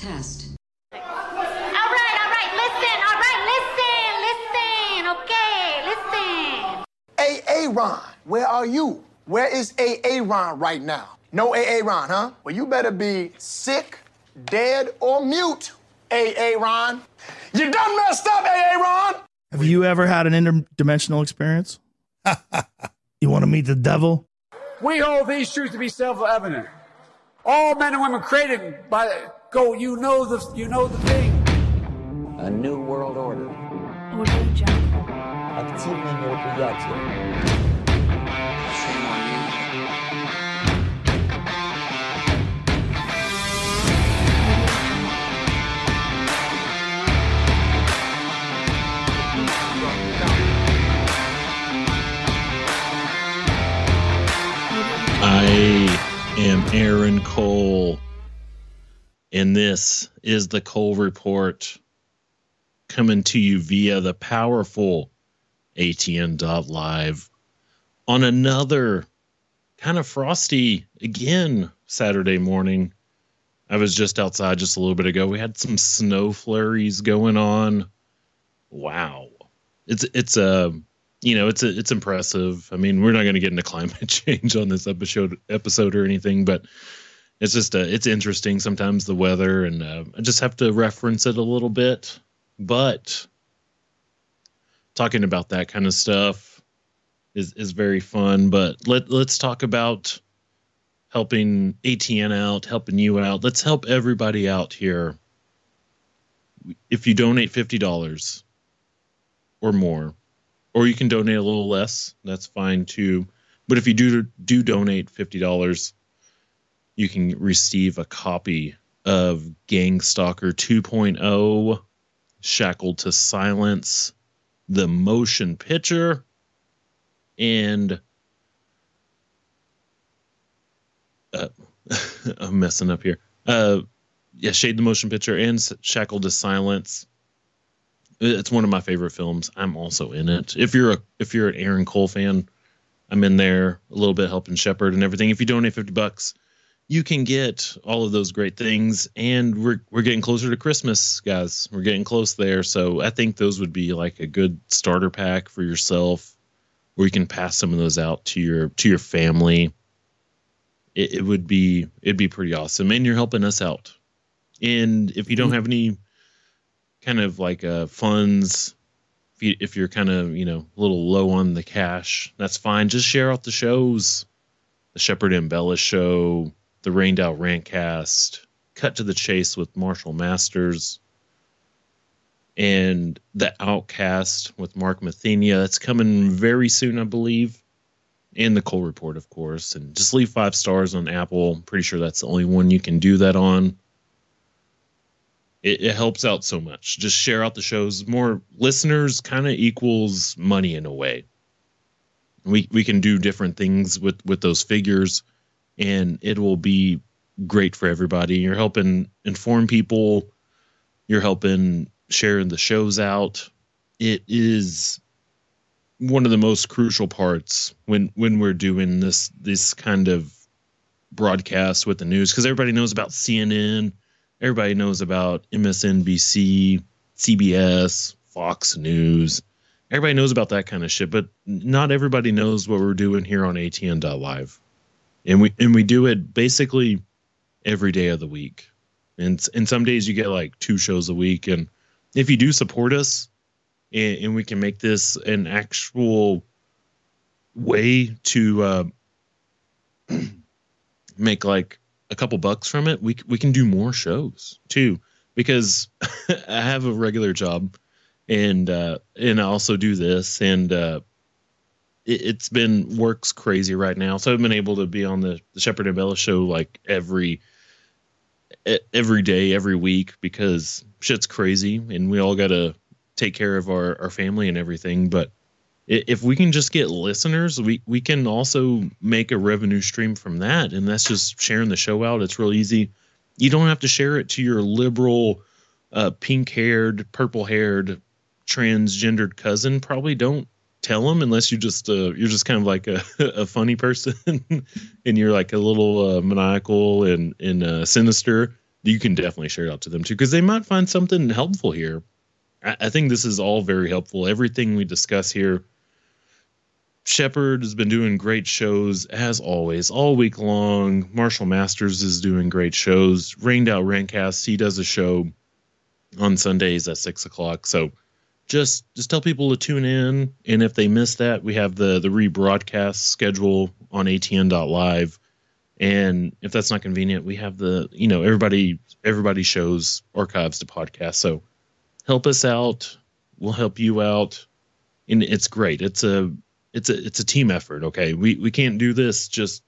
test. All right, all right, listen, all right, listen, listen, okay, listen. AA Ron, where are you? Where is AA Ron right now? No AA Ron, huh? Well, you better be sick, dead, or mute, AA Ron. You done messed up, AA Ron. Have you ever had an interdimensional experience? you want to meet the devil? We hold these truths to be self-evident. All men and women created by go. You know the you know the thing. A new world order. Активное мероприятие. I am Aaron Cole, and this is the Cole Report coming to you via the powerful ATN.live on another kind of frosty, again, Saturday morning. I was just outside just a little bit ago. We had some snow flurries going on. Wow. It's, it's a, you know, it's it's impressive. I mean, we're not going to get into climate change on this episode episode or anything, but it's just uh, it's interesting sometimes the weather, and uh, I just have to reference it a little bit. But talking about that kind of stuff is is very fun. But let let's talk about helping ATN out, helping you out. Let's help everybody out here. If you donate fifty dollars or more or you can donate a little less. That's fine too. But if you do do donate fifty dollars, you can receive a copy of Gang Stalker 2.0, Shackled to Silence, the motion picture, and uh, I'm messing up here. Uh, yeah, Shade the motion picture and Shackled to Silence it's one of my favorite films. I'm also in it. If you're a if you're an Aaron Cole fan, I'm in there a little bit helping Shepard and everything. If you donate 50 bucks, you can get all of those great things. And we're we're getting closer to Christmas, guys. We're getting close there. So I think those would be like a good starter pack for yourself, where you can pass some of those out to your to your family. It, it would be it'd be pretty awesome, and you're helping us out. And if you don't have any kind of like uh, funds if, you, if you're kind of you know a little low on the cash that's fine just share out the shows the shepherd and bella show the rained out rantcast cut to the chase with marshall masters and the outcast with mark mathenia that's coming very soon i believe and the cole report of course and just leave five stars on apple pretty sure that's the only one you can do that on it, it helps out so much. Just share out the shows. More listeners kind of equals money in a way. We we can do different things with with those figures, and it will be great for everybody. You're helping inform people. You're helping sharing the shows out. It is one of the most crucial parts when when we're doing this this kind of broadcast with the news because everybody knows about CNN everybody knows about MSNBC, CBS, Fox News. Everybody knows about that kind of shit, but not everybody knows what we're doing here on ATN.live. And we and we do it basically every day of the week. And and some days you get like two shows a week. And if you do support us and, and we can make this an actual way to uh, make like a couple bucks from it, we we can do more shows too. Because I have a regular job, and uh, and I also do this, and uh, it, it's been works crazy right now. So I've been able to be on the, the Shepherd and Bella show like every every day, every week because shit's crazy, and we all got to take care of our our family and everything. But if we can just get listeners, we we can also make a revenue stream from that, and that's just sharing the show out. It's real easy. You don't have to share it to your liberal, uh, pink-haired, purple-haired, transgendered cousin. Probably don't tell them unless you just uh, you're just kind of like a, a funny person and you're like a little uh, maniacal and and uh, sinister. you can definitely share it out to them too because they might find something helpful here. I, I think this is all very helpful. Everything we discuss here. Shepard has been doing great shows as always, all week long. Marshall Masters is doing great shows. Rained Out Rantcast, he does a show on Sundays at six o'clock. So just just tell people to tune in. And if they miss that, we have the the rebroadcast schedule on atn.live. And if that's not convenient, we have the you know everybody everybody shows archives to podcast. So help us out. We'll help you out. And it's great. It's a it's a it's a team effort. Okay, we we can't do this just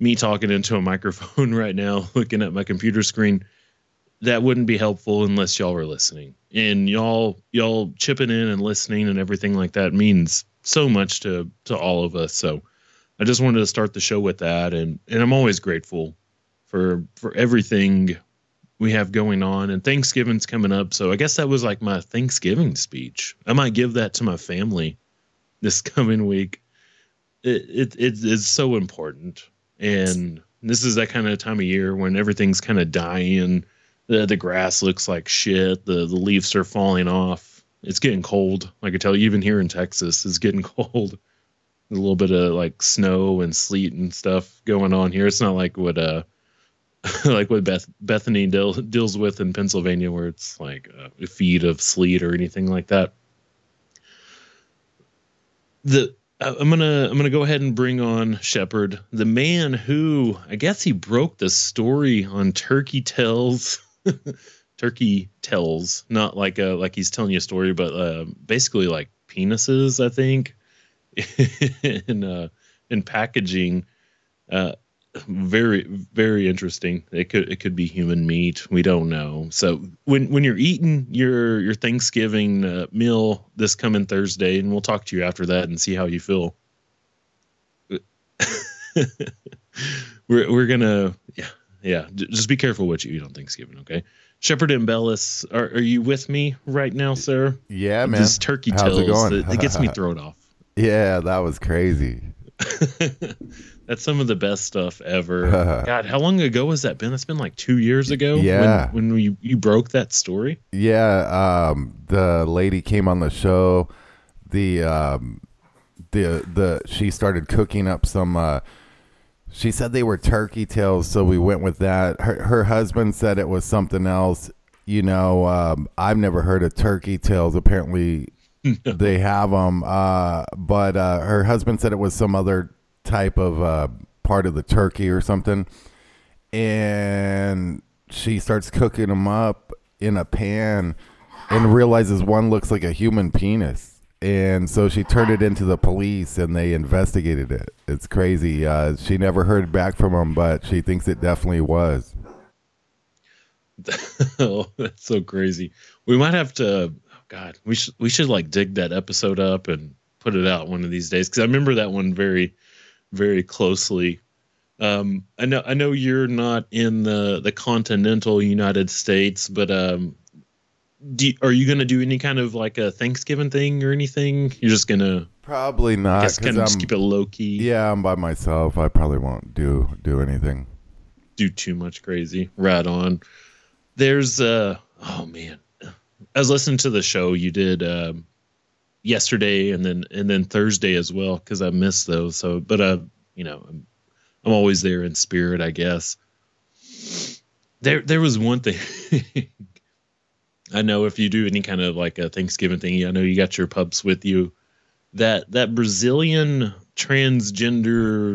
me talking into a microphone right now, looking at my computer screen. That wouldn't be helpful unless y'all were listening. And y'all y'all chipping in and listening and everything like that means so much to to all of us. So I just wanted to start the show with that, and and I'm always grateful for for everything we have going on. And Thanksgiving's coming up, so I guess that was like my Thanksgiving speech. I might give that to my family this coming week. It, it it's so important, and this is that kind of time of year when everything's kind of dying. The the grass looks like shit. The the leaves are falling off. It's getting cold. I can tell you, even here in Texas, it's getting cold. There's a little bit of like snow and sleet and stuff going on here. It's not like what uh like what Beth Bethany deal, deals with in Pennsylvania, where it's like a feet of sleet or anything like that the I'm gonna I'm gonna go ahead and bring on Shepard, the man who I guess he broke the story on Turkey Tells. Turkey Tells, not like a like he's telling you a story, but uh, basically like penises, I think, in uh, in packaging. Uh, very very interesting. It could it could be human meat. We don't know. So when when you're eating your your thanksgiving uh, meal this coming thursday and we'll talk to you after that and see how you feel. We're we're gonna yeah yeah just be careful what you eat on thanksgiving okay Shepherd Ambellas, are, are you with me right now, sir? Yeah, man. This turkey How's tells it going? that it gets me thrown off. Yeah, that was crazy. That's some of the best stuff ever. God, how long ago has that been? That's been like two years ago. Yeah. When, when you, you broke that story. Yeah, um, the lady came on the show. The um, the the she started cooking up some. Uh, she said they were turkey tails, so we went with that. Her her husband said it was something else. You know, um, I've never heard of turkey tails. Apparently, they have them. Uh, but uh, her husband said it was some other type of uh, part of the turkey or something. And she starts cooking them up in a pan and realizes one looks like a human penis. And so she turned it into the police and they investigated it. It's crazy. Uh, she never heard back from them, but she thinks it definitely was. oh, that's so crazy. We might have to. Oh God, we should we should like dig that episode up and put it out one of these days because I remember that one very, very closely. Um, I know I know you're not in the the continental United States, but um, do, are you going to do any kind of like a Thanksgiving thing or anything? You're just gonna Probably not. just kind of just keep it low key. yeah, I'm by myself. I probably won't do do anything. do too much crazy. Right on. There's uh oh man. I was listening to the show you did um yesterday and then and then Thursday as well because I missed those. So but uh you know I'm I'm always there in spirit, I guess. There there was one thing I know if you do any kind of like a Thanksgiving thing, I know you got your pups with you. That that Brazilian transgender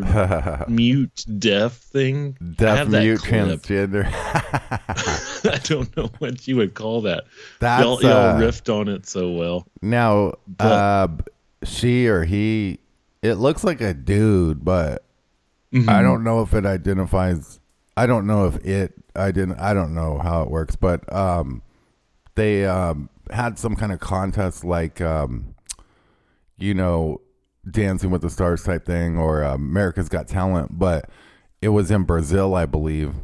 mute deaf thing. Deaf mute clip. transgender. I don't know what you would call that. That's, y'all, y'all uh, riffed on it so well. Now, But- uh, she or he, it looks like a dude, but Mm-hmm. I don't know if it identifies. I don't know if it. I didn't. I don't know how it works, but um, they um had some kind of contest like um, you know, Dancing with the Stars type thing or uh, America's Got Talent, but it was in Brazil, I believe.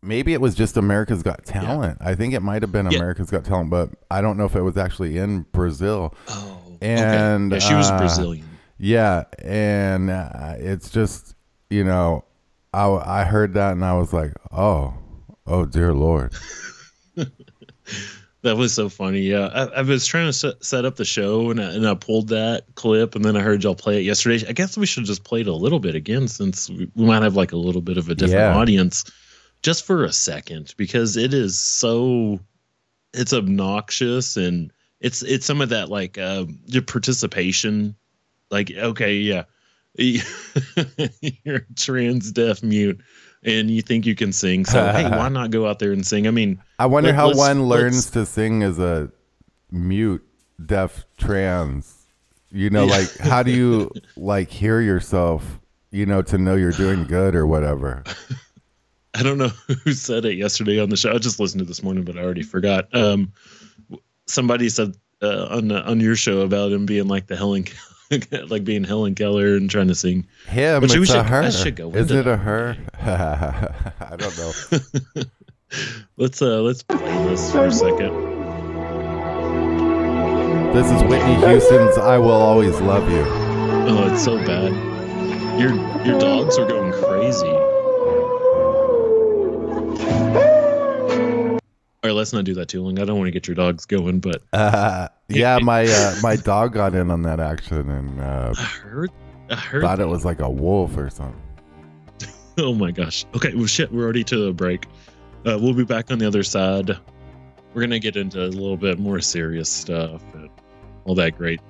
Maybe it was just America's Got Talent. I think it might have been Yeah. America's Got Talent, but I don't know if it was actually in Brazil. Oh, And, yeah, she was uh, Brazilian. Yeah, and uh, it's just you know, I I heard that and I was like, oh, Oh dear lord. That was so funny. Yeah, I, I was trying to set, set up the show, and I, and I pulled that clip, and then I heard y'all play it yesterday. I guess we should just play it a little bit again, since we, we might have like a little bit of a different Yeah. audience, just for a second, because it is so, it's obnoxious, and it's it's some of that like uh, your participation, like okay, yeah, you're trans deaf mute. And you think you can sing, so hey, why not go out there and sing? I mean, I wonder Let- how one learns to sing as a mute, deaf, trans. You know, like how do you like hear yourself? You know, to know you're doing good or whatever. I don't know who said it yesterday on the show. I just listened to this morning, but I already forgot. Um, somebody said uh, on the, on your show about him being like the Helen, like being Helen Keller and trying to sing. Him, But it's we a should- her. I should go Is it a her? I don't know. Let's uh let's play this for a second. This is Whitney Houston's "I Will Always Love You." Oh, it's so bad. Your your dogs are going crazy. All right, let's not do that too long. I don't want to get your dogs going, but Uh, yeah, my uh, my dog got in on that action and uh, I heard I heard thought it was like a wolf or something. Oh my gosh. Okay, well, shit, we're already to the break. Uh, we'll be back on the other side. We're gonna get into a little bit more serious stuff and all that great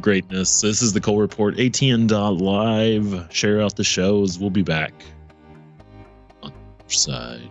greatness. This is the Cole Report, ATN.live. Share out the shows. We'll be back on the other side.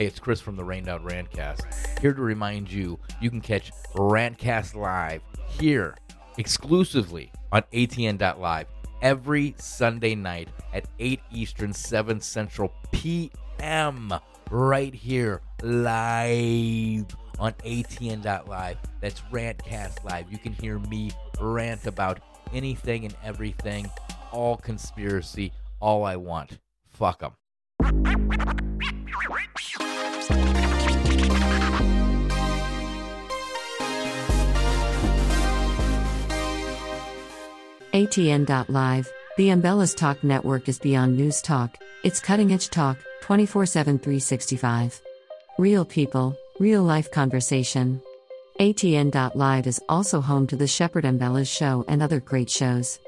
Hey, it's Chris from the Rained Out Rantcast. Here to remind you, you can catch Rantcast live here exclusively on ATN.live every Sunday night at 8 Eastern, 7 Central PM. Right here, live on ATN.live. That's Rantcast Live. You can hear me rant about anything and everything, all conspiracy, all I want. Fuck them. ATN.live, the Ambellas Talk network is beyond news talk, it's cutting edge talk, 24 7 365. Real people, real life conversation. ATN.live is also home to the Shepherd Ambellas show and other great shows.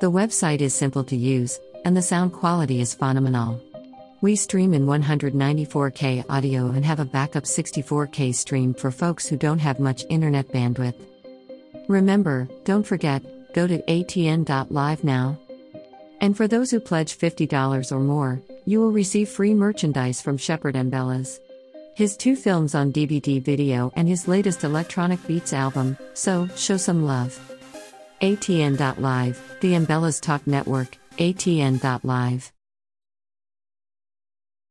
The website is simple to use, and the sound quality is phenomenal. We stream in 194K audio and have a backup 64K stream for folks who don't have much internet bandwidth. Remember, don't forget, go to atn.live now. And for those who pledge $50 or more, you will receive free merchandise from Shepherd Ambellas. His two films on DVD video and his latest Electronic Beats album, so show some love. ATN.live, the Ambellas Talk Network, ATN.live.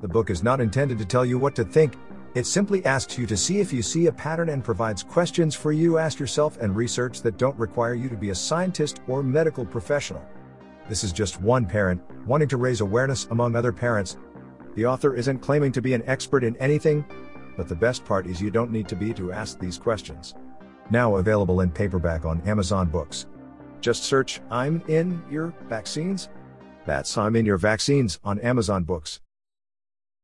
The book is not intended to tell you what to think, it simply asks you to see if you see a pattern and provides questions for you to ask yourself and research that don't require you to be a scientist or medical professional. This is just one parent wanting to raise awareness among other parents. The author isn't claiming to be an expert in anything, but the best part is you don't need to be to ask these questions. Now available in paperback on Amazon Books. Just search I'm in your vaccines. That's I'm in your vaccines on Amazon Books.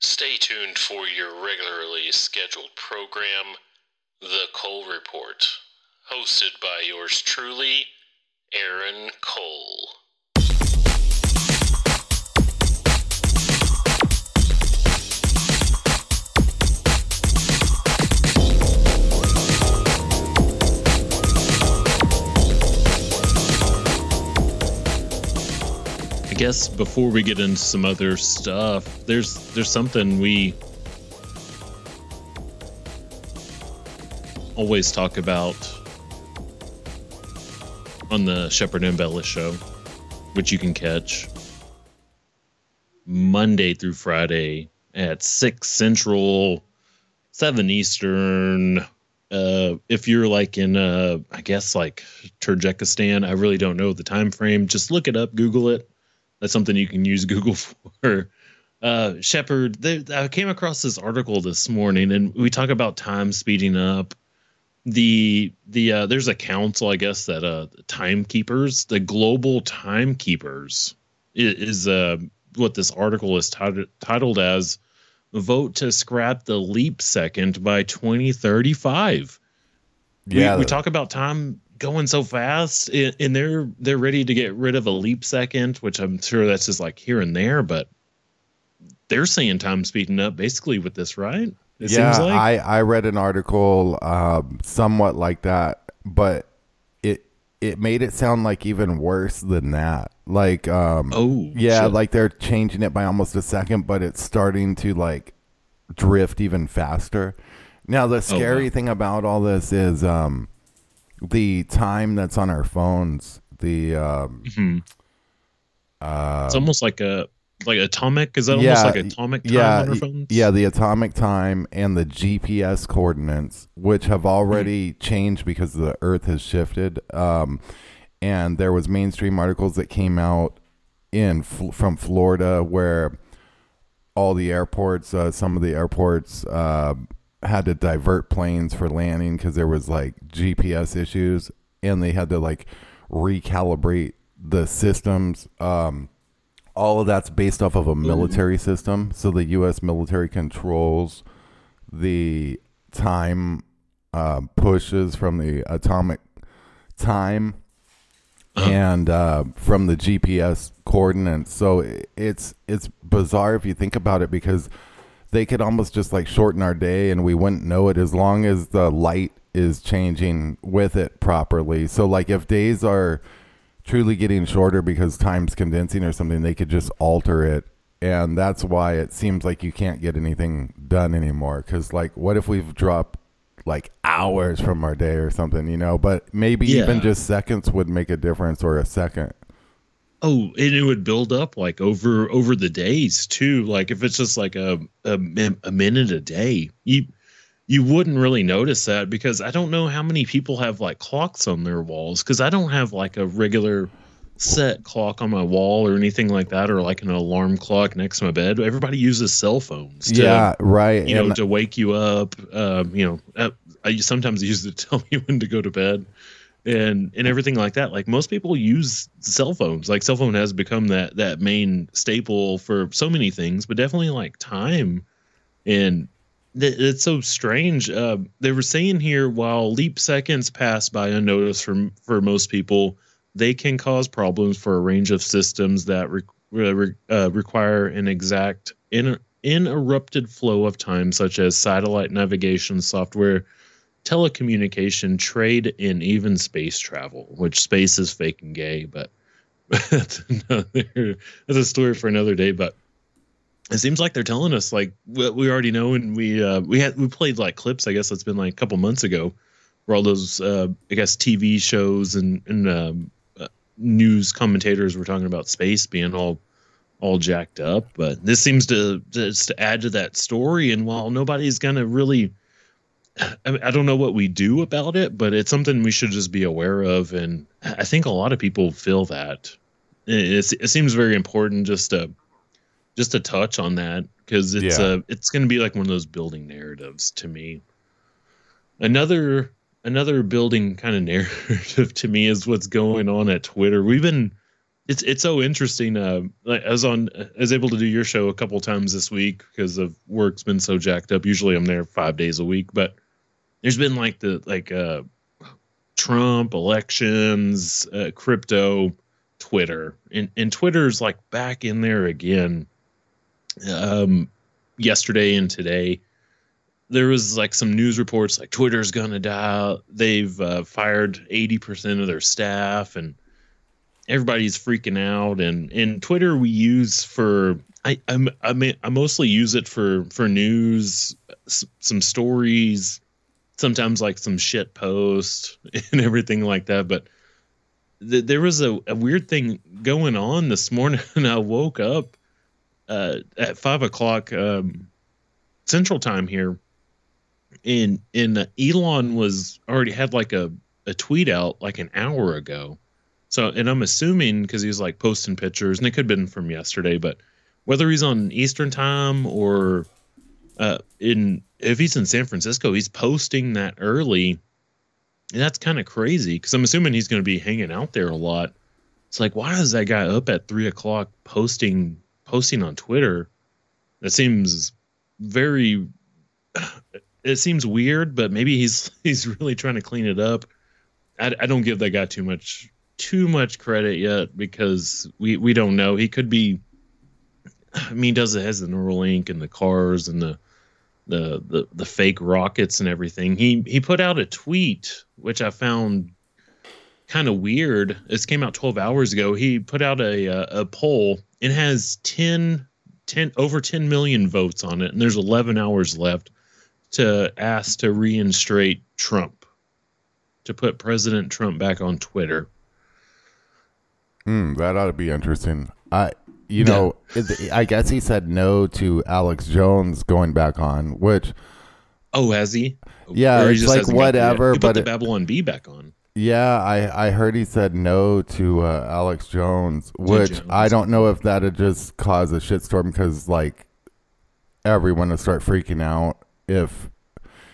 Stay tuned for your regularly scheduled program, The Cole Report, hosted by yours truly, Aaron Cole. Guess before we get into some other stuff, there's there's something we always talk about on the Shepherd and Bella show, which you can catch Monday through Friday at six Central, seven Eastern. Uh, if you're like in, uh, I guess like Turkmenistan, I really don't know the time frame. Just look it up, Google it. That's something you can use Google for. Uh, Shepard, they, I came across this article this morning, and we talk about time speeding up. The the uh, there's a council, I guess, that uh, timekeepers, the global timekeepers, is, is uh, what this article is titled, titled as "Vote to Scrap the Leap Second by 2035." Yeah. we, we talk about time going so fast and and they're they're ready to get rid of a leap second which i'm sure that's just like here and there but they're saying time speeding up basically with this right it yeah, seems like I I read an article um, somewhat like that, but it it made it sound like even worse than that. Like, um, oh yeah, shit. like they're changing it by almost a second, but it's starting to like drift even faster. Now, the scary wow. thing about all this is um, the time that's on our phones. The um, Mhm. uh, it's almost like a like atomic is that almost like atomic time yeah, on our phones Yeah, the atomic time and the GPS coordinates, which have already changed because the Earth has shifted. Um, and there was mainstream articles that came out in from Florida where all the airports, uh, some of the airports, uh, had to divert planes for landing because there was like GPS issues, and they had to like recalibrate the systems. Um, all of that's based off of a military system. So the U.S. military controls the time uh, pushes from the atomic time and uh, from the GPS coordinates. So it's it's bizarre if you think about it because they could almost just like shorten our day and we wouldn't know it as long as the light is changing with it properly. So like if days are truly getting shorter because time's condensing or something, they could just alter it. And that's why it seems like you can't get anything done anymore. Because, like, what if we've dropped like hours from our day or something, you know? But maybe even just seconds would make a difference or a second. Oh, and it would build up like over over the days too. Like if it's just like a a, a minute a day, you you wouldn't really notice that because I don't know how many people have like clocks on their walls because I don't have like a regular set clock on my wall or anything like that or like an alarm clock next to my bed. Everybody uses cell phones. To, yeah, right. You know, to wake you up. Um, you know, uh, I sometimes use it to tell me when to go to bed. And and everything like that. Like most people use cell phones. Like cell phone has become that that main staple for so many things, but definitely like time and th- it's so strange. Uh, they were saying here while leap seconds pass by unnoticed for for most people, they can cause problems for a range of systems that re- re- uh, require an exact in- uninterrupted flow of time, such as satellite navigation software, telecommunication, trade, and even space travel. Which space is fake and gay, but that's another that's a story for another day. But it seems like they're telling us like what we already know, and we uh, we had we played like clips. I guess it's been like a couple months ago, where all those uh, I guess TV shows and and um, uh, news commentators were talking about space being all all jacked up. But this seems to just to add to that story. And while nobody's gonna really, I, mean, I don't know what we do about it, but it's something we should just be aware of. And I think a lot of people feel that. It, it's, it seems very important just to just to touch on that because it's Yeah. uh it's going to be like one of those building narratives to me. Another another building kind of narrative to me is what's going on at Twitter. We've been it's it's so interesting. Uh, I was on I was able to do your show a couple times this week because of work's been so jacked up. Usually I'm there five days a week, but there's been like the like uh Trump elections, uh, crypto, Twitter, and and Twitter's like back in there again. Um, yesterday and today, there was like some news reports like Twitter's gonna die. They've uh, fired eighty percent of their staff, and everybody's freaking out. And and Twitter we use for I I'm, I mean I mostly use it for for news, s- some stories, sometimes like some shit posts and everything like that. But th- there was a, a weird thing going on this morning. I woke up uh, at five o'clock um, Central Time here, and and uh, Elon was already had like a a tweet out like an hour ago. So, and I'm assuming because he was like posting pictures, and it could have been from yesterday, but whether he's on Eastern Time or uh, in if he's in San Francisco, he's posting that early. And that's kind of crazy because I'm assuming he's going to be hanging out there a lot. It's like, why is that guy up at three o'clock posting posting on Twitter? That seems very. It seems weird, but maybe he's he's really trying to clean it up. I, I don't give that guy too much too much credit yet because we we don't know. He could be. I mean, does it has the neural Neuralink and the cars and the the the the fake rockets and everything. He he put out a tweet which I found kind of weird. This came out 12 hours ago. He put out a a, a poll. It has 10 10 over 10 million votes on it and there's 11 hours left to ask to reinstate Trump to put President Trump back on Twitter. Hmm, that ought to be interesting. I, you know, it- I guess he said no to Alex Jones going back on, which, Oh, has he? Yeah, Or it's just like hasn't got to it whatever, He put but the it- Babylon Bee back on. yeah, I, I heard he said no to uh, Alex Jones, which Jones. I don't know if that'd just cause a shitstorm because like everyone will start freaking out if,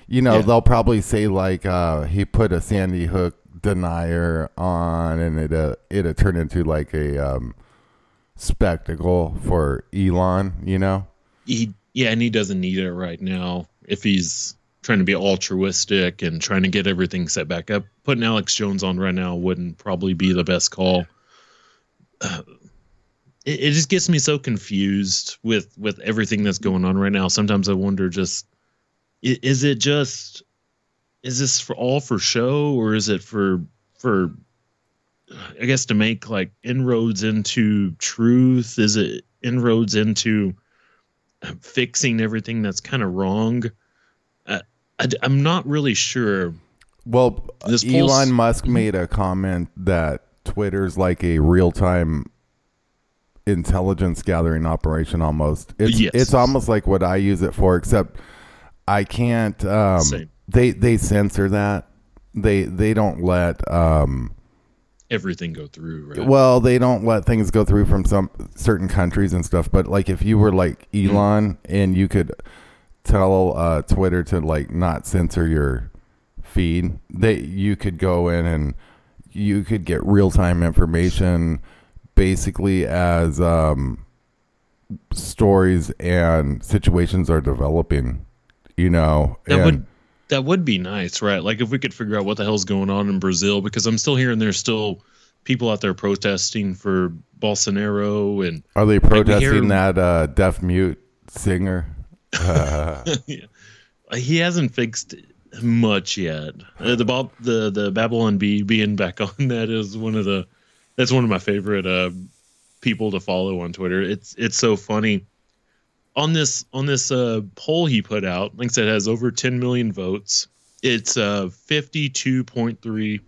you know, Yeah. they'll probably say like uh, he put a Sandy Hook denier on and it uh, it'd turn into like a um, spectacle for Elon, you know. he yeah and he doesn't need it right now if he's trying to be altruistic and trying to get everything set back up. Putting alex jones on right now wouldn't probably be the best call. Uh, it, it just gets me so confused with with everything that's going on right now. Sometimes i wonder just is it just is this for all for show or is it for for i guess to make like inroads into truth is it inroads into fixing everything that's kind of wrong. Uh, I, am not really sure. Well, This Elon Musk made a comment that Twitter's like a real time intelligence gathering operation almost. It's Yes. it's almost like what I use it for, except I can't um they they censor that. They they don't let um Everything go through, right? well, they don't let things go through from some certain countries and stuff. But like, if you were like Mm-hmm. Elon and you could tell uh, Twitter to like not censor your feed, they you could go in and you could get real time information, basically as um, stories and situations are developing. You know, That and would that would be nice, right? Like if we could figure out what the hell's going on in Brazil, because I'm still hearing there's still people out there protesting for Bolsonaro and are they like, protesting that uh, deaf mute singer? Uh, Yeah. he hasn't fixed much yet. Uh, the Bob, the the Babylon Bee being back on that is one of the that's one of my favorite uh, people to follow on Twitter. It's it's so funny. On this on this uh, poll he put out, like I said, has over 10 million votes. It's uh 52.3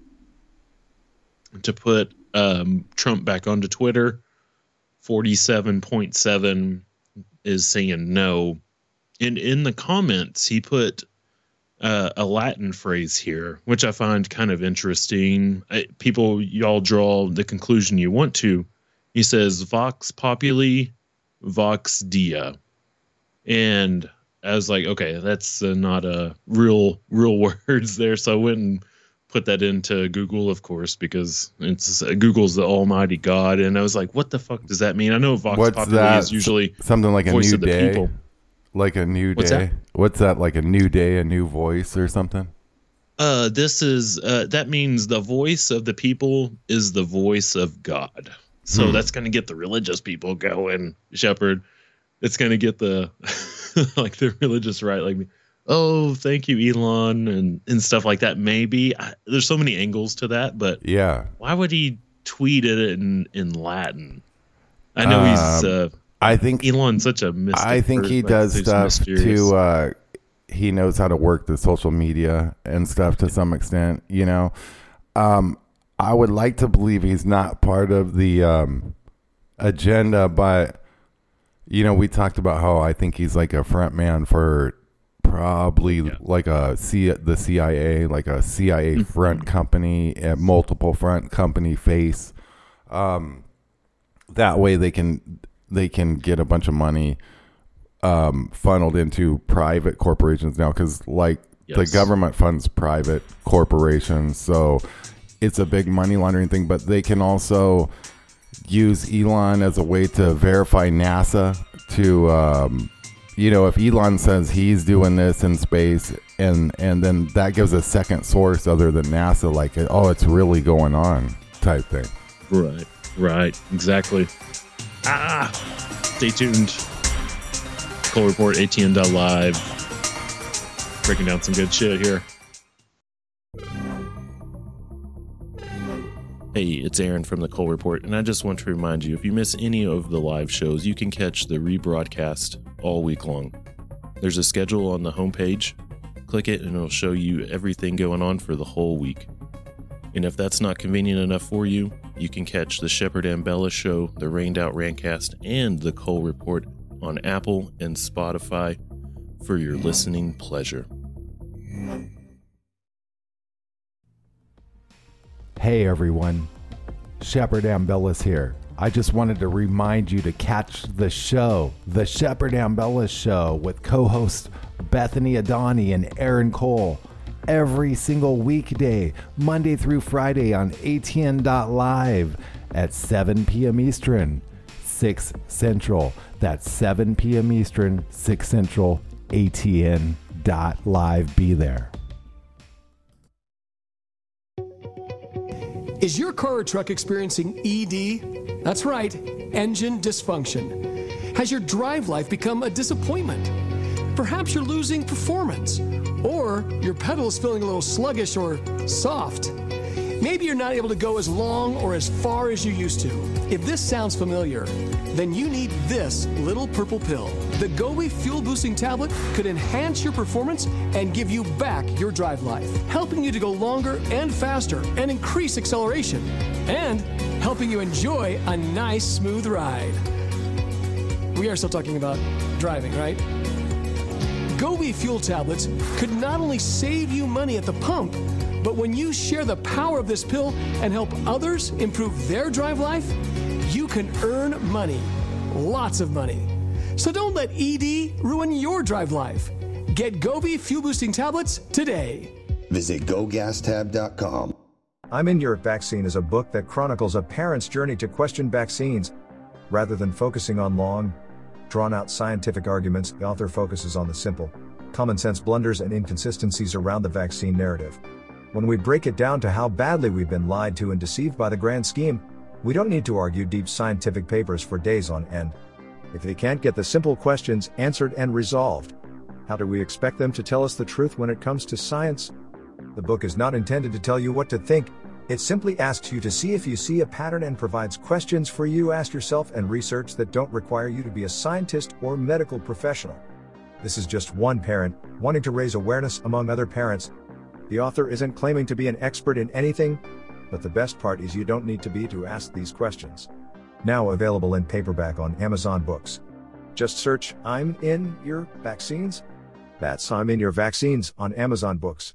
to put um, Trump back onto Twitter. 47.7 is saying no. And in the comments, he put uh, a Latin phrase here, which I find kind of interesting. I, people, y'all draw the conclusion you want to. He says, Vox Populi, Vox Dei. And I was like, okay, that's uh, not a real, real words there. So I went and put that into Google, of course, because it's uh, Google's the almighty God. And I was like, what the fuck does that mean? I know Vox what's Populi that? is usually something like a new day, people. like a new What's day. that? What's that? Like a new day, a new voice, or something? Uh, this is uh, that means the voice of the people is the voice of God. So Hmm. that's going to get the religious people going, Shepherd. It's going to get the like the religious right, like oh, thank you, Elon, and and stuff like that. Maybe I, there's so many angles to that, but Yeah. why would he tweet it in in Latin? I know he's. Um, Uh, I think Elon's such a mystic. I think he does stuff mysterious. to. Uh, he knows how to work the social media and stuff to some extent. You know, um, I would like to believe he's not part of the um, agenda, but you know, we talked about how I think he's like a front man for probably like a C the CIA, like a CIA front company, a multiple front company face. Um, that way they can they can get a bunch of money um, funneled into private corporations now because like the government funds private corporations. So it's a big money laundering thing but they can also use elon as a way to verify nasa to um, you know if elon says he's doing this in space and and then that gives a second source other than nasa like oh it's really going on type thing Right, right, exactly. Ah, stay tuned. Cole Report, ATN.live. Breaking down some good shit here. Hey, it's Aaron from the Cole Report, and I just want to remind you if you miss any of the live shows, you can catch the rebroadcast all week long. There's a schedule on the homepage. Click it, and it'll show you everything going on for the whole week. And if that's not convenient enough for you, you can catch the Shepherd and Bella Show, the Rained Out Rantcast, and the Cole Report on Apple and Spotify for your listening pleasure. Hey everyone, Shepherd Ambellas here. I just wanted to remind you to catch the show, The Shepherd Ambellas Show, with co hosts Bethany Adani and Aaron Cole, every single weekday, Monday through Friday on ATN.live at 7 p.m. Eastern, 6 Central. That's 7 p.m. Eastern, 6 Central, ATN.live. Be there. Is your car or truck experiencing ED? That's right, engine dysfunction. Has your drive life become a disappointment? Perhaps you're losing performance, or your pedal is feeling a little sluggish or soft. Maybe you're not able to go as long or as far as you used to. If this sounds familiar, then you need this little purple pill. The Gobi Fuel Boosting Tablet could enhance your performance and give you back your drive life, helping you to go longer and faster and increase acceleration, and helping you enjoy a nice, smooth ride. We are still talking about driving, right? Gobi fuel tablets could not only save you money at the pump, but when you share the power of this pill and help others improve their drive life, you can earn money. Lots of money. So don't let ED ruin your drive life. Get Gobi fuel boosting tablets today. Visit gogastab.com. I'm in Your Vaccine is a book that chronicles a parent's journey to question vaccines. Rather than focusing on long, drawn out scientific arguments, the author focuses on the simple, common sense blunders and inconsistencies around the vaccine narrative. When we break it down to how badly we've been lied to and deceived by the grand scheme, we don't need to argue deep scientific papers for days on end. If they can't get the simple questions answered and resolved, how do we expect them to tell us the truth when it comes to science? The book is not intended to tell you what to think, it simply asks you to see if you see a pattern and provides questions for you to ask yourself and research that don't require you to be a scientist or medical professional. This is just one parent wanting to raise awareness among other parents. The author isn't claiming to be an expert in anything, but the best part is you don't need to be to ask these questions. Now available in paperback on Amazon Books. Just search I'm in your vaccines. That's I'm in your vaccines on Amazon Books.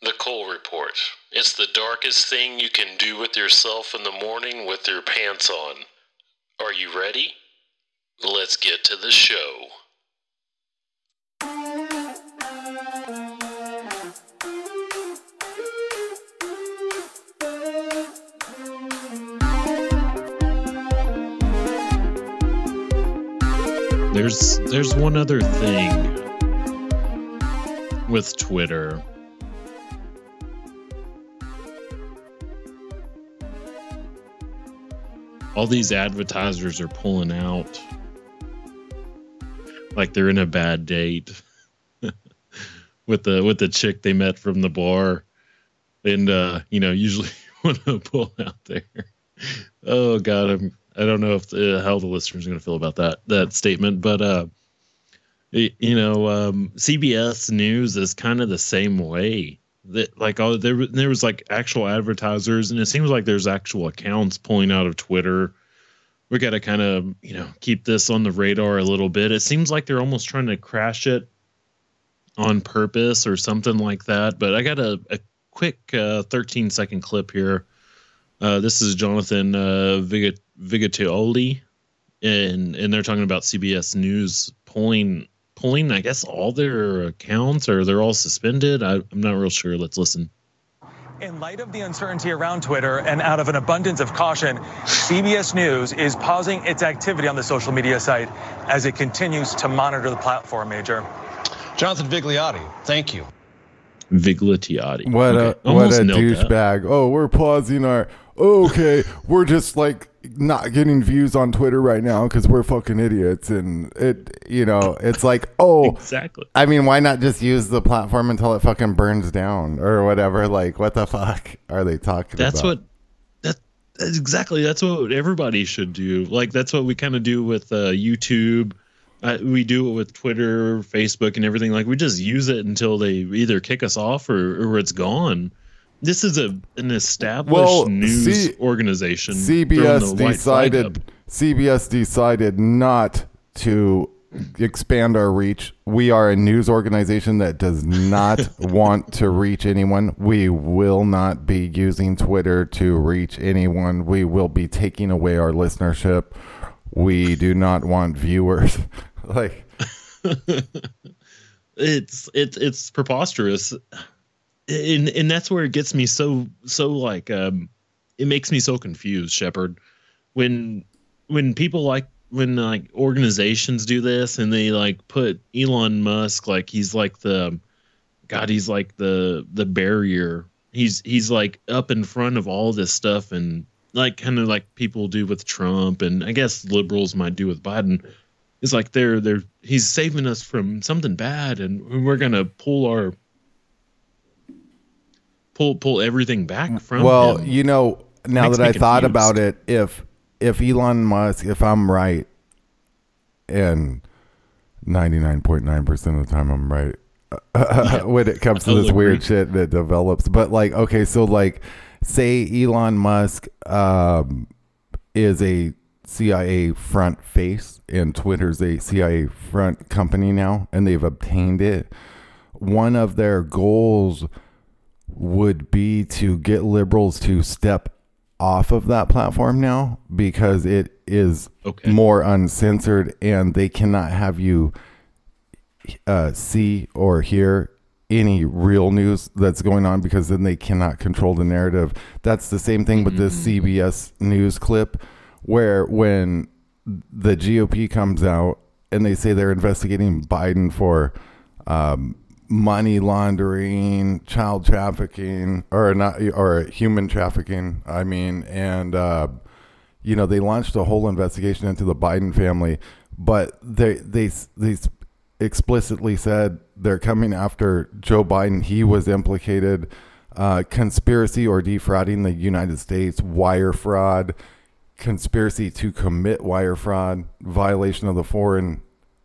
The Cole Report. It's the darkest thing you can do with yourself in the morning with your pants on. Are you ready? Let's get to the show. There's there's one other thing with Twitter. All these advertisers are pulling out. Like they're in a bad date. With the with the chick they met from the bar. And uh you know usually want to pull out there. Oh god i'm i don't know if the, how the listeners are going to feel about that that statement but uh you know um cbs news is kind of the same way. That like oh there there was like actual advertisers and it seems like there's actual accounts pulling out of twitter. We got to kind of you know keep this on the radar a little bit. It seems like they're almost trying to crash it on purpose or something like that but i got a, a quick uh, 13 second clip here. Uh, this is jonathan uh, Vigat- vigatioli and and they're talking about cbs news pulling pulling i guess all their accounts or they're all suspended I, i'm not real sure let's listen In light of the uncertainty around Twitter and out of an abundance of caution, CBS News is pausing its activity on the social media site as it continues to monitor the platform, Major. Jonathan Vigliotti, thank you. Vigliotti. What Okay, a what a douchebag! Oh, we're pausing our. Okay, we're just like not getting views on Twitter right now because we're fucking idiots, and it, you know, it's like, oh, exactly. I mean, why not just use the platform until it fucking burns down or whatever? Like, what the fuck are they talking That's about? what that that's exactly that's what everybody should do. Like that's what we kind of do with uh, YouTube. Uh, we do it with Twitter, Facebook, and everything. Like we just use it until they either kick us off or, or it's gone. This is a an established Well, news C- organization. CBS the white flag up. decided CBS decided not to expand our reach. We are a news organization that does not want to reach anyone. We will not be using Twitter to reach anyone. We will be taking away our listenership. We do not want viewers. like it's it's it's preposterous and and that's where it gets me so so like um it makes me so confused Shepherd, when when people like when like organizations do this and they like put elon musk like he's like the god he's like the the barrier. He's he's like up in front of all this stuff and like kind of like people do with trump and i guess liberals might do with biden. It's like they're they're he's saving us from something bad and we're gonna pull our pull pull everything back from well, him. you know, now that I thought about it, if if Elon Musk, if I'm right, and ninety nine point nine percent of the time I'm right, when it comes to this weird shit that develops. But like, okay, so like, say Elon Musk um, is a CIA front face, and Twitter's a CIA front company now, and they've obtained it. One of their goals would be to get liberals to step off of that platform now because it is more uncensored and they cannot have you uh, see or hear any real news that's going on because then they cannot control the narrative. That's the same thing with this CBS news clip where when the GOP comes out and they say they're investigating Biden for um, money laundering, child trafficking, or not, or human trafficking. I mean, and uh, you know they launched a whole investigation into the Biden family, but they they they explicitly said they're coming after Joe Biden. He was implicated. Uh, conspiracy or defrauding the United States, wire fraud, conspiracy to commit wire fraud, violation of the Foreign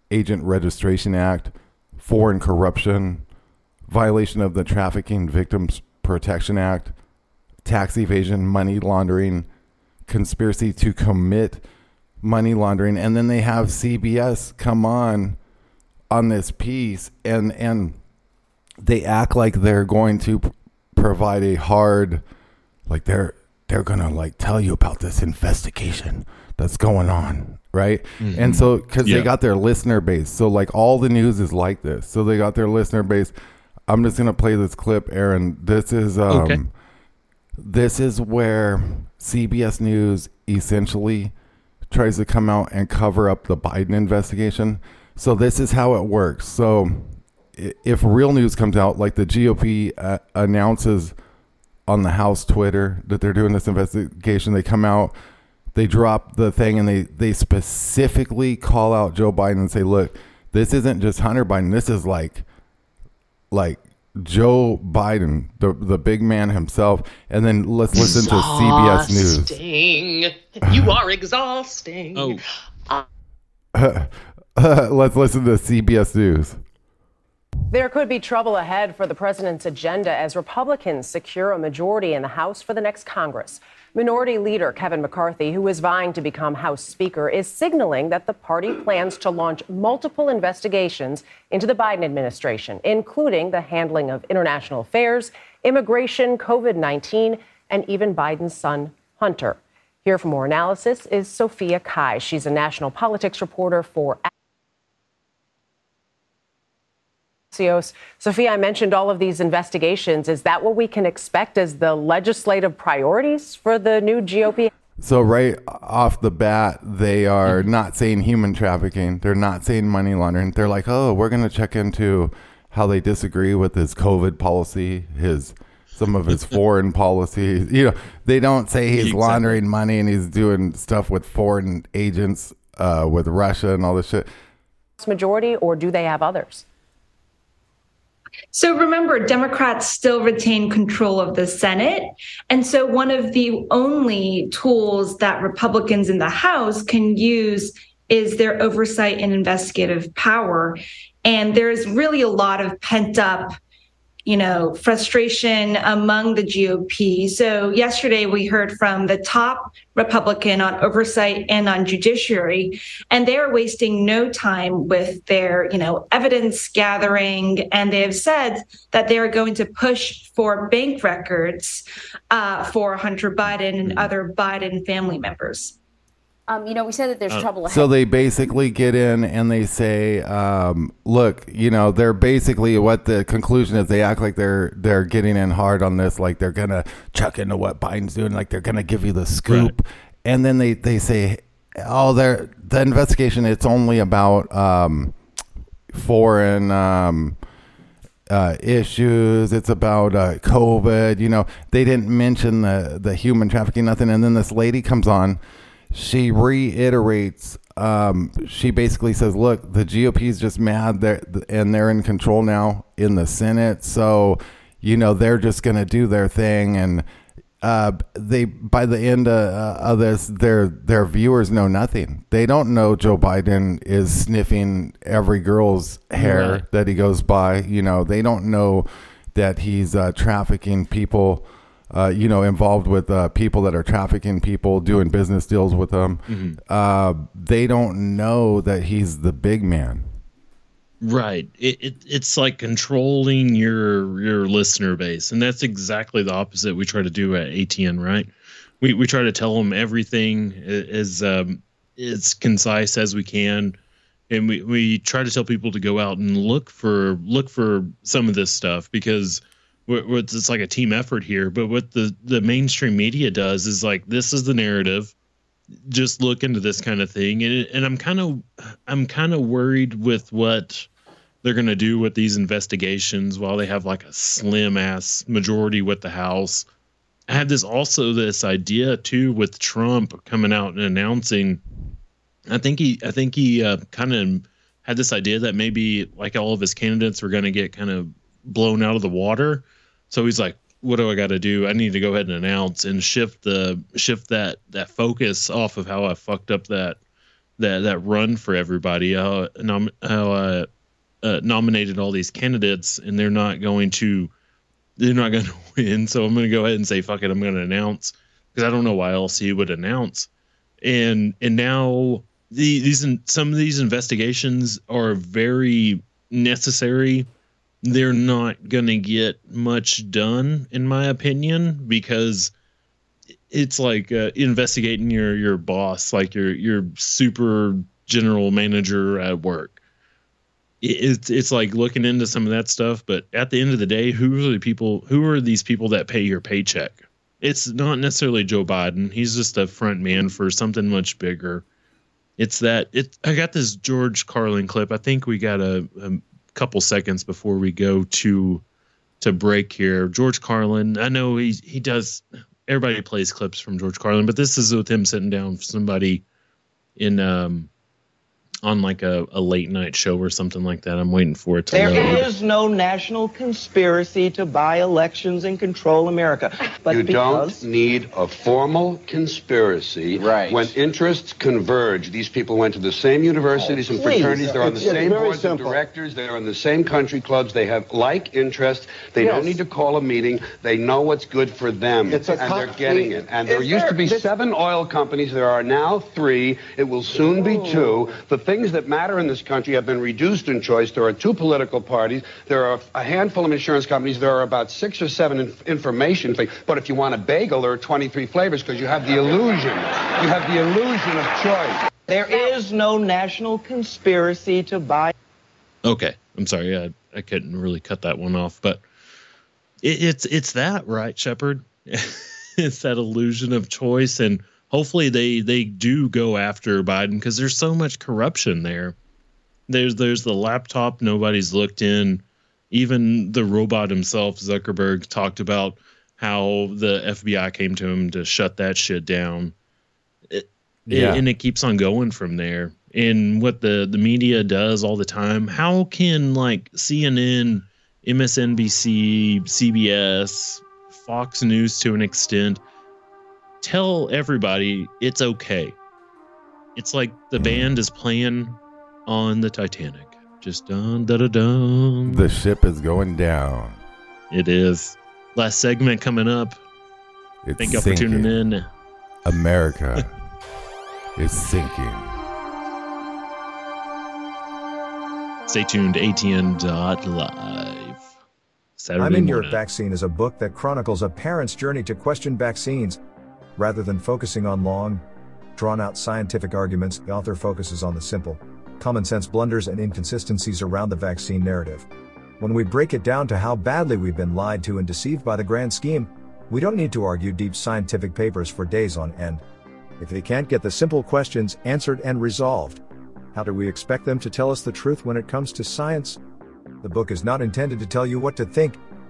Agent Registration Act, foreign corruption, violation of the Trafficking Victims Protection Act, tax evasion, money laundering, conspiracy to commit money laundering, and then they have CBS come on on this piece and and they act like they're going to provide a hard like they're they're gonna like tell you about this investigation that's going on right? And so because Yeah. they got their listener base. So like all the news is like this. So they got their listener base. I'm just gonna play this clip aaron. This is um Okay. this is where cbs news essentially tries to come out and cover up the biden investigation. So this is how it works. So if real news comes out like the gop uh, announces on the House Twitter that they're doing this investigation. They come out, they drop the thing, and they they specifically call out Joe Biden and say, "Look, this isn't just Hunter Biden. This is like, like." Joe Biden, the the big man himself, and then let's listen to CBS News. Exhausting. You are exhausting. Oh. Uh, let's listen to CBS News. There could be trouble ahead for the president's agenda as Republicans secure a majority in the House for the next Congress. Minority Leader Kevin McCarthy, who is vying to become House Speaker, is signaling that the party plans to launch multiple investigations into the Biden administration, including the handling of international affairs, immigration, COVID 19, and even Biden's son, Hunter. Here for more analysis is Sophia Cai. She's a national politics reporter for Axios. Sophia, I mentioned all of these investigations. Is that what we can expect as the legislative priorities for the new GOP? So right off the bat, they are not saying human trafficking. They're not saying money laundering. They're like, oh, we're going to check into how they disagree with his COVID policy, his some of his foreign policies. You know, they don't say he's Exactly. laundering money and he's doing stuff with foreign agents, uh, with Russia and all this shit. Majority, or do they have others? So remember, Democrats still retain control of the Senate. And so one of the only tools that Republicans in the House can use is their oversight and investigative power. And there's really a lot of pent up you know, frustration among the GOP. So yesterday we heard from the top Republican on oversight and on judiciary, and they are wasting no time with their, you know, evidence gathering. And they have said that they are going to push for bank records uh, for Hunter Biden and other Biden family members. Um, you know, we said that there's trouble ahead. So they basically get in and they say, um, "Look, you know, they're basically what the conclusion is. They act like they're they're getting in hard on this, like they're gonna chuck into what Biden's doing, like they're gonna give you the scoop." And then they they say, "Oh, they're the investigation. It's only about um, foreign." Um, uh, issues. It's about uh, COVID. You know, they didn't mention the the human trafficking, nothing. And then this lady comes on. She reiterates. Um, she basically says, "Look, the GOP is just mad. They're and they're in control now in the Senate. So, you know, they're just going to do their thing." And uh, they by the end uh, of this, their their viewers know nothing. They don't know Joe Biden is sniffing every girl's hair Right. that he goes by. You know, they don't know that he's uh, trafficking people. Uh, you know, involved with uh, people that are trafficking people, doing business deals with them. Mhm. Uh, they don't know that he's the big man. Right. It, it it's like controlling your your listener base, and that's exactly the opposite we try to do at ATN. Right. We we try to tell them everything as um, as concise as we can, and we we try to tell people to go out and look for look for some of this stuff because it's like a team effort here. But what the the mainstream media does is like this is the narrative. Just look into this kind of thing. And, and i'm kind of i'm kind of worried with what they're going to do with these investigations while they have like a slim ass majority with the house. I have this also this idea too with trump coming out and announcing i think he i think he uh, kind of had this idea that maybe like all of his candidates were going to get kind of blown out of the water so he's like what do i got to do? I need to go ahead and announce and shift the shift that that focus off of how i fucked up that that that run for everybody how, nom- how I uh, nominated all these candidates and they're not going to they're not going to win. So i'm going to go ahead and say fuck it i'm going to announce because i don't know why else he would announce. And and now the, these some of these investigations are very necessary they're not going to get much done in my opinion because it's like uh, investigating your your boss like your your super general manager at work. It's it's like looking into some of that stuff but at the end of the day who are the people who are these people that pay your paycheck? It's not necessarily joe biden. He's just a front man for something much bigger. It's that it i got this george carlin clip. I think we got a, a couple seconds before we go to to break here. George carlin i know he he does everybody plays clips from george carlin but this is with him sitting down with somebody in um on like a, a late night show or something like that i'm waiting for it to There load. is no national conspiracy to buy elections and control America. But you because don't need a formal conspiracy. Right. When interests converge, these people went to the same universities and Oh, please. fraternities. They're on the It's- it's same very boards simple. of directors. They're in the same country clubs. They have like interests. They Yes. don't need to call a meeting. They know what's good for them, It's a and co- they're getting it. And there Is used there- to be this- seven oil companies. There are now three. It will soon be Oh. two. The things that matter in this country have been reduced in choice. There are two political parties. There are a handful of insurance companies. There are about six or seven in- information things. But if you want a bagel, there are 23 flavors because you have the illusion. You have the illusion of choice. there is no national conspiracy to buy Okay, I'm sorry. I, I couldn't really cut that one off, but it, it's it's that right, Shepherd. it's that illusion of choice, and hopefully they they do go after Biden because there's so much corruption there. There's there's the laptop nobody's looked in. Even the robot himself, Zuckerberg, talked about how the FBI came to him to shut that shit down. It, Yeah. and it keeps on going from there. And what the the media does all the time. How can like CNN, MSNBC, CBS, Fox News to an extent tell everybody it's okay? It's like the band is playing on the Titanic. Just dun da da dun. The ship is going down. It is. Last segment coming up. It's Thank y'all for tuning in. America is sinking. Stay tuned. ATN.live. Saturday I'm in Your. Vaccine is a book that chronicles a parent's journey to question vaccines. Rather than focusing on long, drawn out scientific arguments, the author focuses on the simple, common sense blunders and inconsistencies around the vaccine narrative. When we break it down to how badly we've been lied to and deceived by the grand scheme, we don't need to argue deep scientific papers for days on end. If they can't get the simple questions answered and resolved, how do we expect them to tell us the truth when it comes to science? The book is not intended to tell you what to think.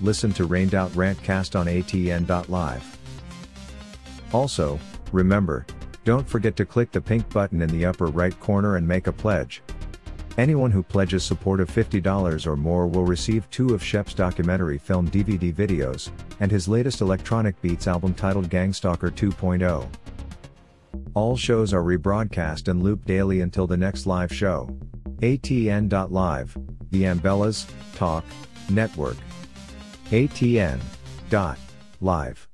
listen to Rained Out Rantcast on ATN.live. Also, remember, don't forget to click the pink button in the upper right corner and make a pledge. Anyone who pledges support of $50 or more will receive two of Shep's documentary film DVD videos, and his latest electronic beats album titled Gangstalker 2.0. All shows are rebroadcast and looped daily until the next live show. ATN.live, the Ambellas, Talk, Network. ATN. Dot. Live.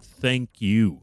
Thank you.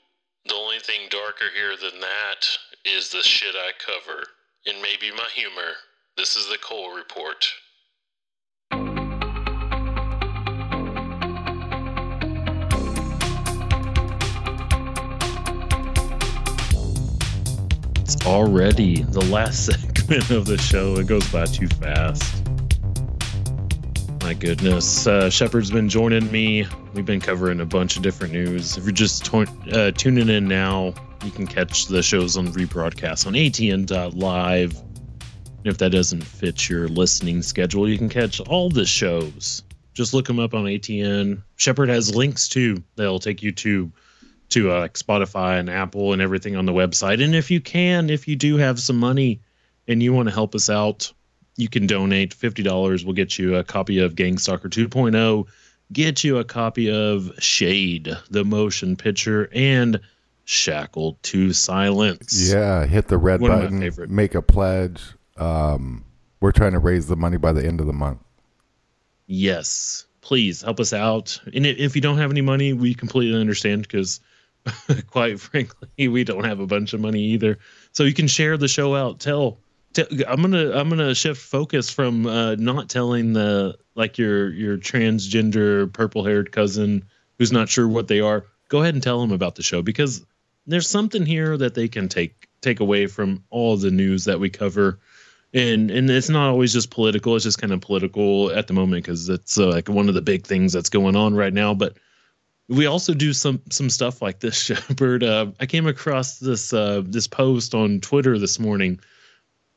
The only thing darker here than that is the shit I cover. And maybe my humor. This is the Cole Report. It's already the last segment of the show. It goes by too fast. My goodness. Uh, Shepherd's been joining me. We've been covering a bunch of different news. If you're just to- uh, tuning in now, you can catch the shows on rebroadcast on ATN.live. And if that doesn't fit your listening schedule, you can catch all the shows. Just look them up on ATN. Shepard has links too. They'll take you to to uh, like Spotify and Apple and everything on the website. And if you can, if you do have some money and you want to help us out, you can donate. $50 we'll get you a copy of gangstalker 2.0 get you a copy of shade the motion picture and shackled to silence. Yeah, hit the red One button, make a pledge. Um, we're trying to raise the money by the end of the month. yes please help us out. And if you don't have any money we completely understand because quite frankly we don't have a bunch of money either. So you can share the show out. Tell, tell i'm gonna i'm gonna shift focus from uh not telling the like your your transgender purple haired cousin who's not sure what they are go ahead and tell them about the show because there's something here that they can take take away from all the news that we cover and and it's not always just political it's just kind of political at the moment because it's uh, like one of the big things that's going on right now but we also do some some stuff like this, Shepherd. Uh, I came across this uh, this post on Twitter this morning.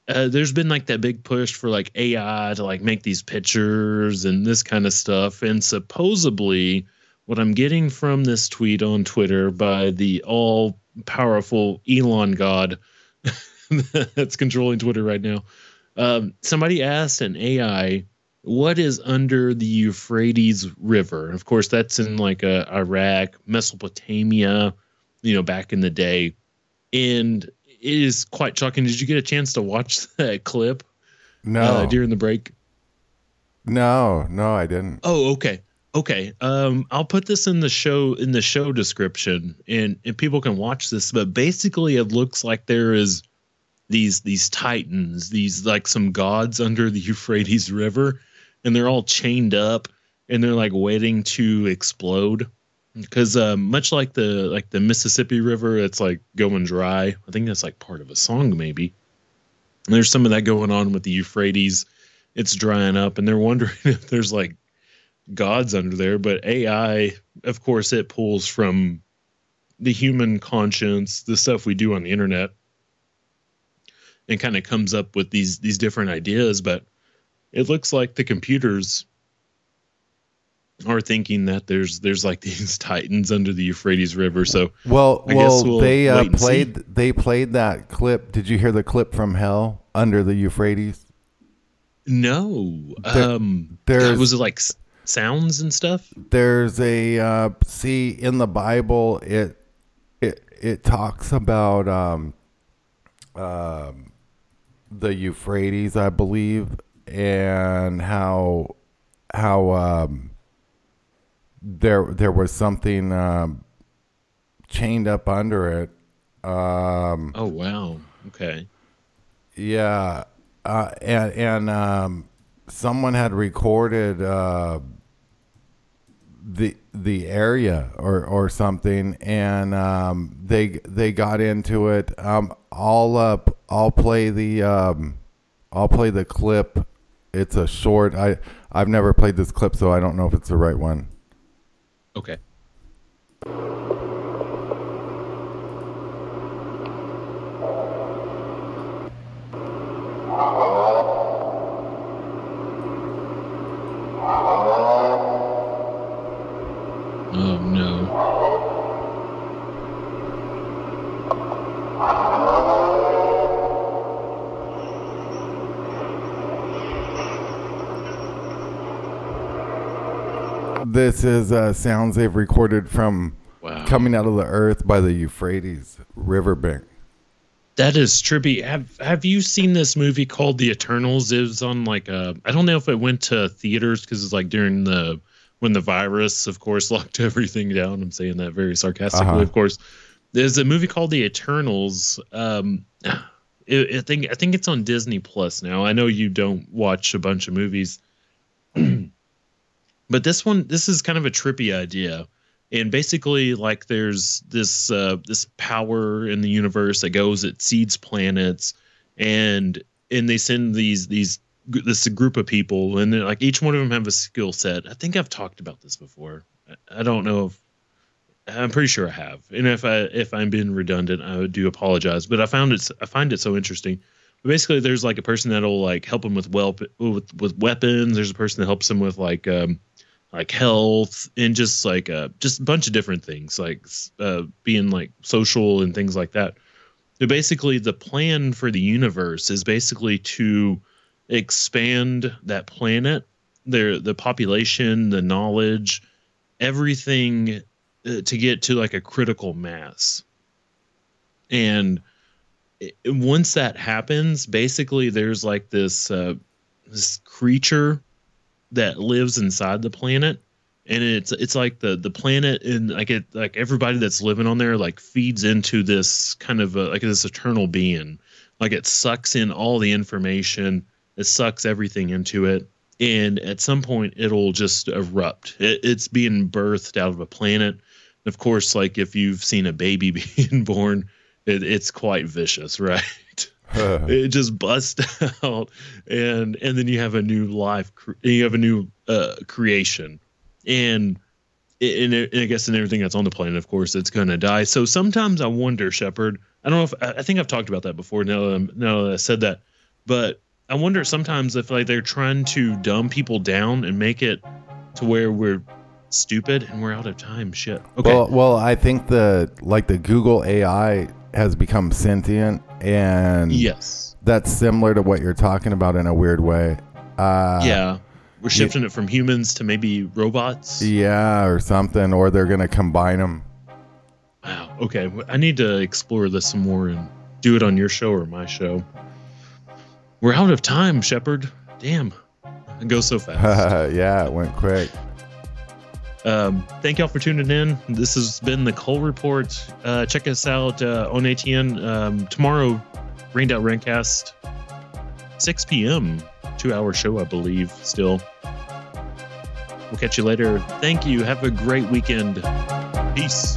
Uh, there's been like that big push for like AI to like make these pictures and this kind of stuff, and supposedly what I'm getting from this tweet on Twitter by the all powerful Elon God that's controlling Twitter right now. Um, somebody asked an AI, "What is under the Euphrates River?" Of course, that's in like uh, Iraq, Mesopotamia, you know, back in the day, and it is quite shocking. Did you get a chance to watch that clip? No. uh, during the break. No, no, I didn't. Oh, okay. Okay. Um, I'll put this in the show in the show description and, and people can watch this, but basically it looks like there is these these titans, these like some gods under the Euphrates River, and they're all chained up and they're like waiting to explode. Because uh, much like the like the Mississippi River, it's like going dry. I think that's like part of a song, maybe. And there's some of that going on with the Euphrates. It's drying up, and they're wondering if there's like gods under there, but AI, of course, it pulls from the human conscience, the stuff we do on the internet, and kind of comes up with these these different ideas. But it looks like the computers are thinking that there's there's like these titans under the Euphrates River. So Well, I well, we'll they uh, and see. played they played that clip. Did you hear the clip from Hell under the Euphrates? No, There- um, was it like sounds and stuff? There's a uh, see in the Bible it it it talks about um, um, the Euphrates, I believe, and how how um, there there was something um, chained up under it. Um, Oh wow, okay. yeah, uh, and and um, someone had recorded uh, the the area or or something, and um, they they got into it. Um, I'll uh, I'll play the um, I'll play the clip. It's a short. I I've never played this clip, so I don't know if it's the right one. Okay. Oh no. This is uh, sounds they've recorded from Wow. coming out of the earth by the Euphrates riverbank. That is trippy. Have Have you seen this movie called The Eternals? It was on like a. I don't know if it went to theaters because it's like during the when the virus, of course, locked everything down. I'm saying that very sarcastically, Uh-huh. of course. There's a movie called The Eternals. Um, it, I think I think it's on Disney Plus now. I know you don't watch a bunch of movies, but this one this is kind of a trippy idea. And basically like there's this uh this power in the universe that goes it seeds planets and and they send these these this group of people and like each one of them have a skill set. I think i've talked about this before. I, I don't know if i'm pretty sure i have. And if i if i'm being redundant i do apologize. But i found it i find it so interesting. But basically there's like a person that'll like help him with well with with weapons. There's a person that helps him with like um like health and just like uh just a bunch of different things like uh being like social and things like that. But basically the plan for the universe is basically to expand that planet their the population the knowledge everything uh, to get to like a critical mass. And it- once that happens basically there's like this uh this creature that lives inside the planet and it's it's like the the planet and like it like everybody that's living on there like feeds into this kind of a, like this eternal being. Like it sucks in all the information it sucks everything into it and at some point it'll just erupt. It, it's being birthed out of a planet. Of course like if you've seen a baby being born it, it's quite vicious right it just busts out and and then you have a new life you have a new uh creation and and, and I guess in everything that's on the planet, of course, it's going to die. So sometimes I wonder, Shepherd. I don't know if I I think I've talked about that before. Now, that I'm- now that I said that, but I wonder sometimes if like they're trying to dumb people down and make it to where we're stupid and we're out of time. Shit. Okay. Well, well, I think the like the Google AI has become sentient, and Yes. that's similar to what you're talking about in a weird way. Uh, yeah, we're shifting it from humans to maybe robots. yeah, or something, or they're gonna combine them. Wow. Okay, I need to explore this some more and do it on your show or my show. We're out of time, Shepherd. Damn, it goes so fast. yeah, it went quick. Um, thank y'all for tuning in. This has been the Cole Report. Uh, check us out uh, on ATN um, tomorrow. Rained Out Rantcast, 6 p.m. Two hour show, I believe. Still, we'll catch you later. Thank you. Have a great weekend. Peace.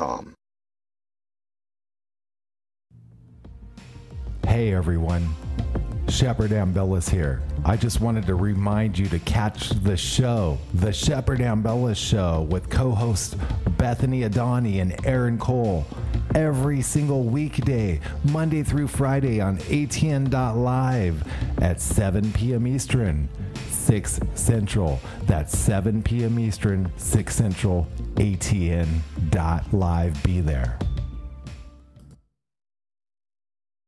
Hey everyone, Shepherd Ambellas here. I just wanted to remind you to catch the show, The Shepherd Ambellas Show, with co hosts Bethany Adani and Aaron Cole, every single weekday, Monday through Friday on ATN.live at 7 p.m. Eastern, 6 Central. That's 7 p.m. Eastern, 6 Central, ATN.live. Be there.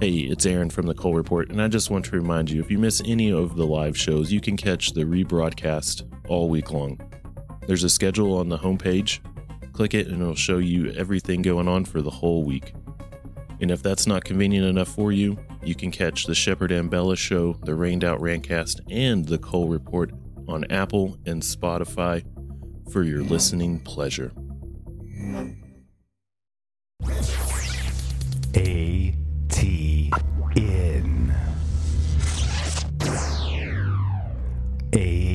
Hey, it's Aaron from The Cole Report, and I just want to remind you if you miss any of the live shows, you can catch the rebroadcast all week long. There's a schedule on the homepage. Click it, and it'll show you everything going on for the whole week. And if that's not convenient enough for you, you can catch The Shepherd Ambellas Show, The Rained Out Rantcast, and The Cole Report on Apple and Spotify for your listening pleasure. A in. A-